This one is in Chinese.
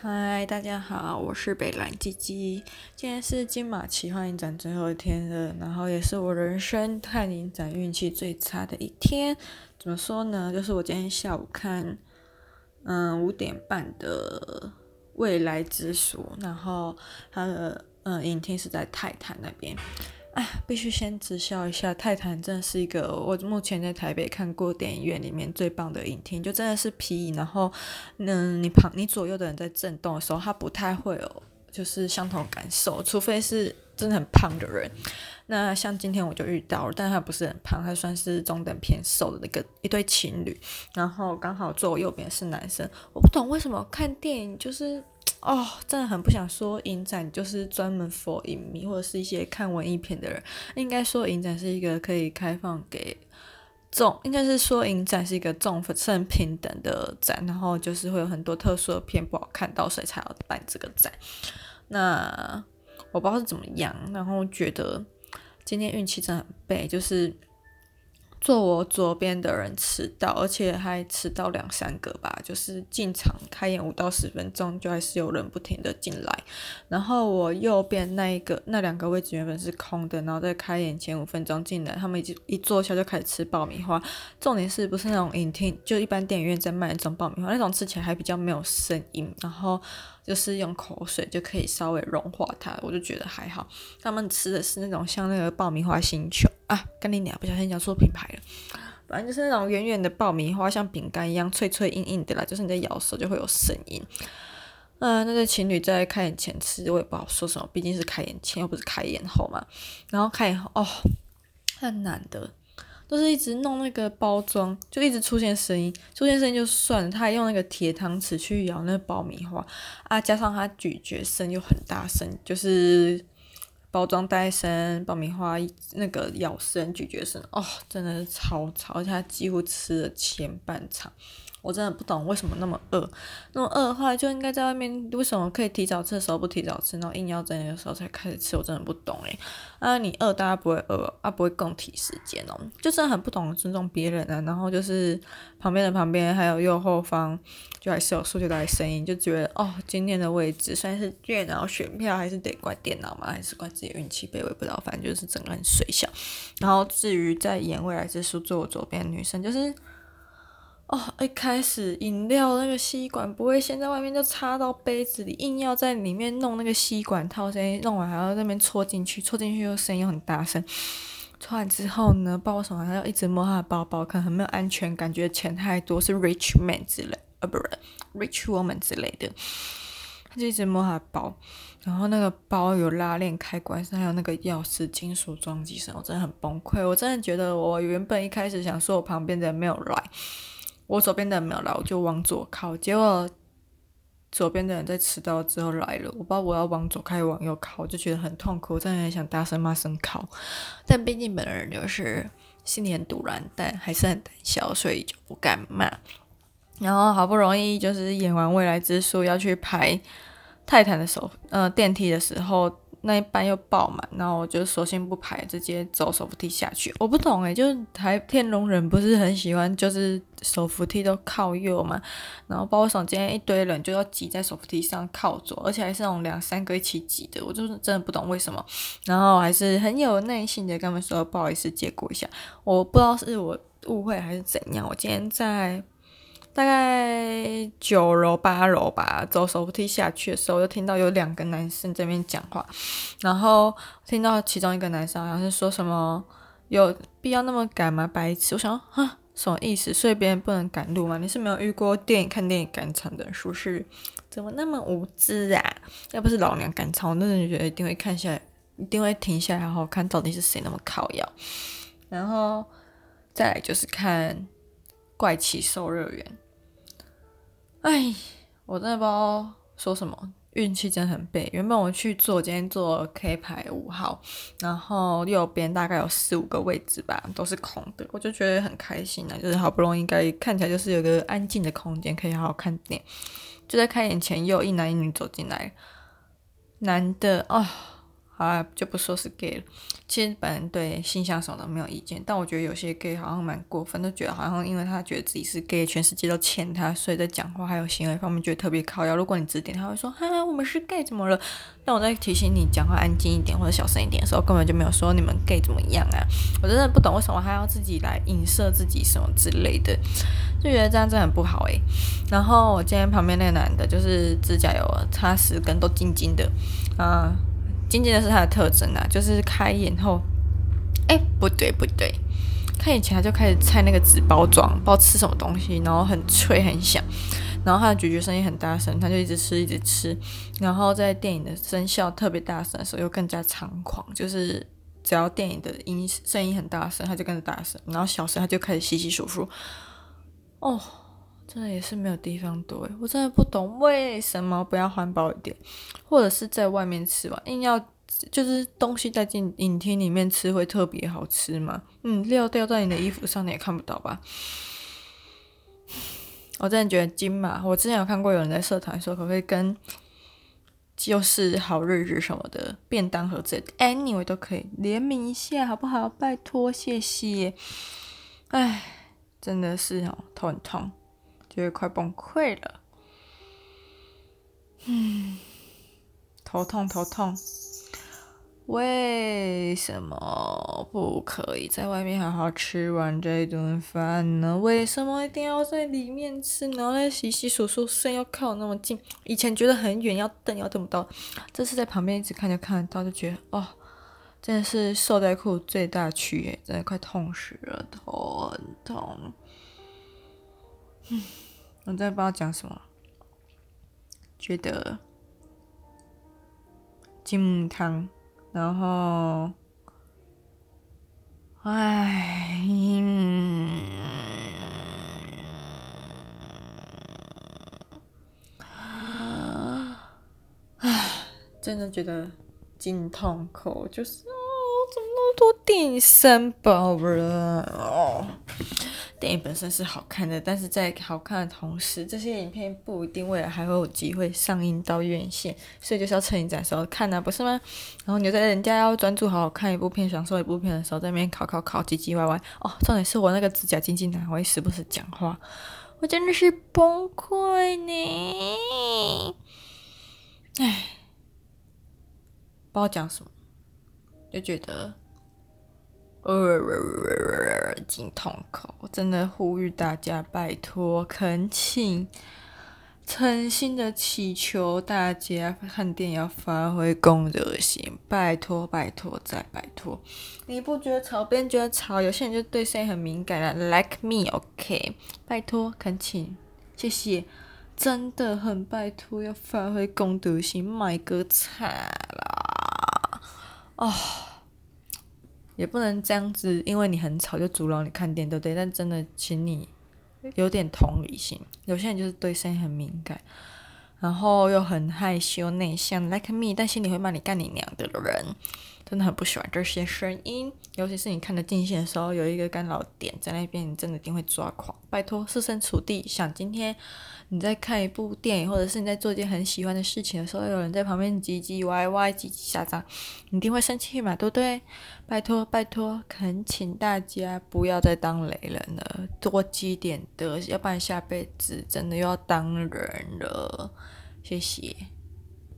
嗨，大家好，我是北蓝鸡鸡。今天是金马奇幻影展最后一天了，然后也是我人生看影展运气最差的一天。怎么说呢？就是我今天下午看，嗯，五点半的《未来之书》，然后它的嗯影厅是在泰坦那边。哎，必须先直销一下，泰坦真的是一个我目前在台北看过电影院里面最棒的影厅，就真的是皮椅，然后，嗯，你旁你左右的人在震动的时候，他不太会有就是相同感受，除非是真的很胖的人。那像今天我就遇到了，但他不是很胖，他算是中等偏瘦的那个一对情侣，然后刚好坐我右边是男生，我不懂为什么看电影就是。哦，真的很不想说影展就是专门 for 影迷或者是一些看文艺片的人。应该说影展是一个可以开放给众，应该是说影展是一个众生平等的展，然后就是会有很多特殊的片不好看到，所以才要办这个展。那我不知道是怎么样，然后觉得今天运气真的很背，就是。坐我左边的人迟到，而且还迟到两三个吧。就是进场开演五到十分钟，就还是有人不停的进来。然后我右边那一个那两个位置原本是空的，然后在开演前五分钟进来，他们已经一坐下就开始吃爆米花。重点是不是那种影厅，就一般电影院在卖那种爆米花，那种吃起来还比较没有声音，然后就是用口水就可以稍微融化它，我就觉得还好。他们吃的是那种像那个爆米花星球。啊，跟你俩不小心讲错品牌了，反正就是那种圆圆的爆米花，像饼干一样脆脆硬硬的啦，就是你在咬的时候就会有声音。嗯、那对情侣在开演前吃，我也不好说什么，毕竟是开演前又不是开演后嘛。然后开演后，哦，很难的，都是一直弄那个包装，就一直出现声音，出现声音就算了，他还用那个铁汤匙去舀那个爆米花啊，加上他咀嚼声又很大声，就是。包装袋声、爆米花那个咬声、咀嚼声，哦，真的是超吵，而且他几乎吃了前半场。我真的不懂为什么那么饿，那么饿的话就应该在外面，为什么可以提早吃的时候不提早吃，然后硬要在那个时候才开始吃？我真的不懂诶。啊，你饿大家不会饿啊，不会共体时间哦，就真的很不懂尊重别人啊。然后就是旁边的旁边还有右后方，就还是有塑胶袋声音，就觉得哦，今天的位置虽然是电脑选票，还是得怪电脑嘛，还是怪自己运气卑微不知道，反正就是整个人水小。然后至于在演未来之书坐我左边的女生，就是。哦，一开始饮料那个吸管不会先在外面就插到杯子里，硬要在里面弄那个吸管套，先弄完还要在那边戳进去，戳进去又声音又很大声。戳完之后呢，不知道为什么还要一直摸他的包包，可能很没有安全感，觉钱太多是 rich man 之类，呃，不是 rich woman 之类的。他就一直摸他包，然后那个包有拉链开关，还有那个钥匙金属装机声，我真的很崩溃。我真的觉得我原本一开始想说我旁边的人没有来。我左边的人没有来，我就往左靠。结果左边的人在迟到之后来了，我不知道我要往左开往右靠，我就觉得很痛苦。我真的很想大声骂声靠，但毕竟本人就是心里很赌烂，但还是很胆小，所以就不敢骂。然后好不容易就是演完《未来之书》要去排泰坦的手呃电梯的时候。那一班又爆满，然后我就索性不排，直接走手扶梯下去。我不懂诶，就是台天龙人不是很喜欢，就是手扶梯都靠右嘛，然后包括什么今天一堆人就要挤在手扶梯上靠左，而且还是那种两三个一起挤的，我就是真的不懂为什么。然后还是很有耐心的跟他们说不好意思借过一下，我不知道是我误会还是怎样。我今天在。大概九楼八楼吧，走手扶梯下去的时候，我就听到有两个男生在那边讲话，然后听到其中一个男生好像是说什么“有必要那么赶吗？白痴！”我想啊，什么意思？所以别人不能赶路吗？你是没有遇过电影看电影赶场的人，是不是？怎么那么无知啊？要不是老娘赶场，我真的觉得一定会看下来，一定会停下来好好看到底是谁那么靠腰。然后再来就是看怪奇兽乐园。哎，我真的不知道说什么，运气真的很背。原本我去做，今天做 K 排五号，然后右边大概有四五个位置吧，都是空的，我就觉得很开心啊，就是好不容易应该看起来就是有个安静的空间可以好好看电影。就在开演前，又一男一女走进来，男的哦，好啊，就不说是 gay 了。其实本人对性向什么都没有意见，但我觉得有些 gay 好像蛮过分，都觉得好像因为他觉得自己是 gay，全世界都欠他，所以在讲话还有行为方面觉得特别靠要。如果你指点他会说，哈哈，我们是 gay 怎么了？但我在提醒你讲话安静一点或者小声一点的时候，根本就没有说你们 gay 怎么样啊！我真的不懂为什么还要自己来影射自己什么之类的，就觉得这样真的很不好诶、然后我今天旁边那个男的，就是指甲油擦十根都金金的，啊、金金的是他的特征啊，就是开眼后，哎、不对不对，开眼前他就开始拆那个纸包装，不知道吃什么东西，然后很脆很响，然后他的咀嚼声音很大声，他就一直吃一直吃，然后在电影的声效特别大声的时候又更加猖狂，就是只要电影的音声音很大声，他就跟着大声，然后小声他就开始稀稀疏疏，哦。真的也是没有地方躲，我真的不懂为什么不要环保一点，或者是在外面吃吧，硬要就是东西带进影厅里面吃会特别好吃吗？嗯，料掉在你的衣服上你也看不到吧？我真的觉得金马，我之前有看过有人在社团说可不可以跟就是好日子什么的便当盒子，anyway 都可以联名一下好不好？拜托，谢谢。哎，真的是哦，头很痛。觉得快崩溃了，嗯，头痛头痛，为什么不可以在外面好好吃完这一顿饭呢？为什么一定要在里面吃？然后洗洗漱漱，声又靠那么近。以前觉得很远，要瞪要瞪不到，这次在旁边一直看就看得到，就觉得哦，真的是受灾户最大区诶，真的快痛死了，头很痛，我真的不知道讲什么，觉得金木汤，然后，唉，嗯。唉，真的觉得经痛苦，就是哦，怎么那么多电影三宝了。电影本身是好看的，但是在好看的同时，这些影片不一定未来还会有机会上映到院线，所以就是要趁你在的时候看啊，不是吗？然后你就在人家要专注好好看一部片、享受一部片的时候，在那边考考考、唧唧歪歪。哦，重点是我那个指甲精进男，我会时不时讲话，我真的是崩溃呢。唉，不知道讲什么，就觉得。呃，经痛苦，我真的呼吁大家，拜托，恳请，诚心的祈求大家看电影要发挥公德心，拜托，拜托，再拜托。你不觉得吵，别人觉得吵，有些人就对声音很敏感啊，like me，OK？拜托，恳请，谢谢，真的很拜托，要发挥公德心，买个菜啦，哦。也不能这样子，因为你很吵就阻挠你看店，对不对？但真的，请你有点同理心。有些人就是对声音很敏感，然后又很害羞内向，like me，但心里会骂你干你娘的人，真的很不喜欢这些声音。尤其是你看得进去的时候，有一个干扰点在那边，你真的一定会抓狂。拜托，设身处地想，今天。你在看一部电影，或者是你在做一件很喜欢的事情的时候，有人在旁边唧唧歪歪、叽叽喳喳，你一定会生气嘛，对不对？拜托拜托，恳请大家不要再当雷人了，多积点德，要不然下辈子真的又要当人了。谢谢。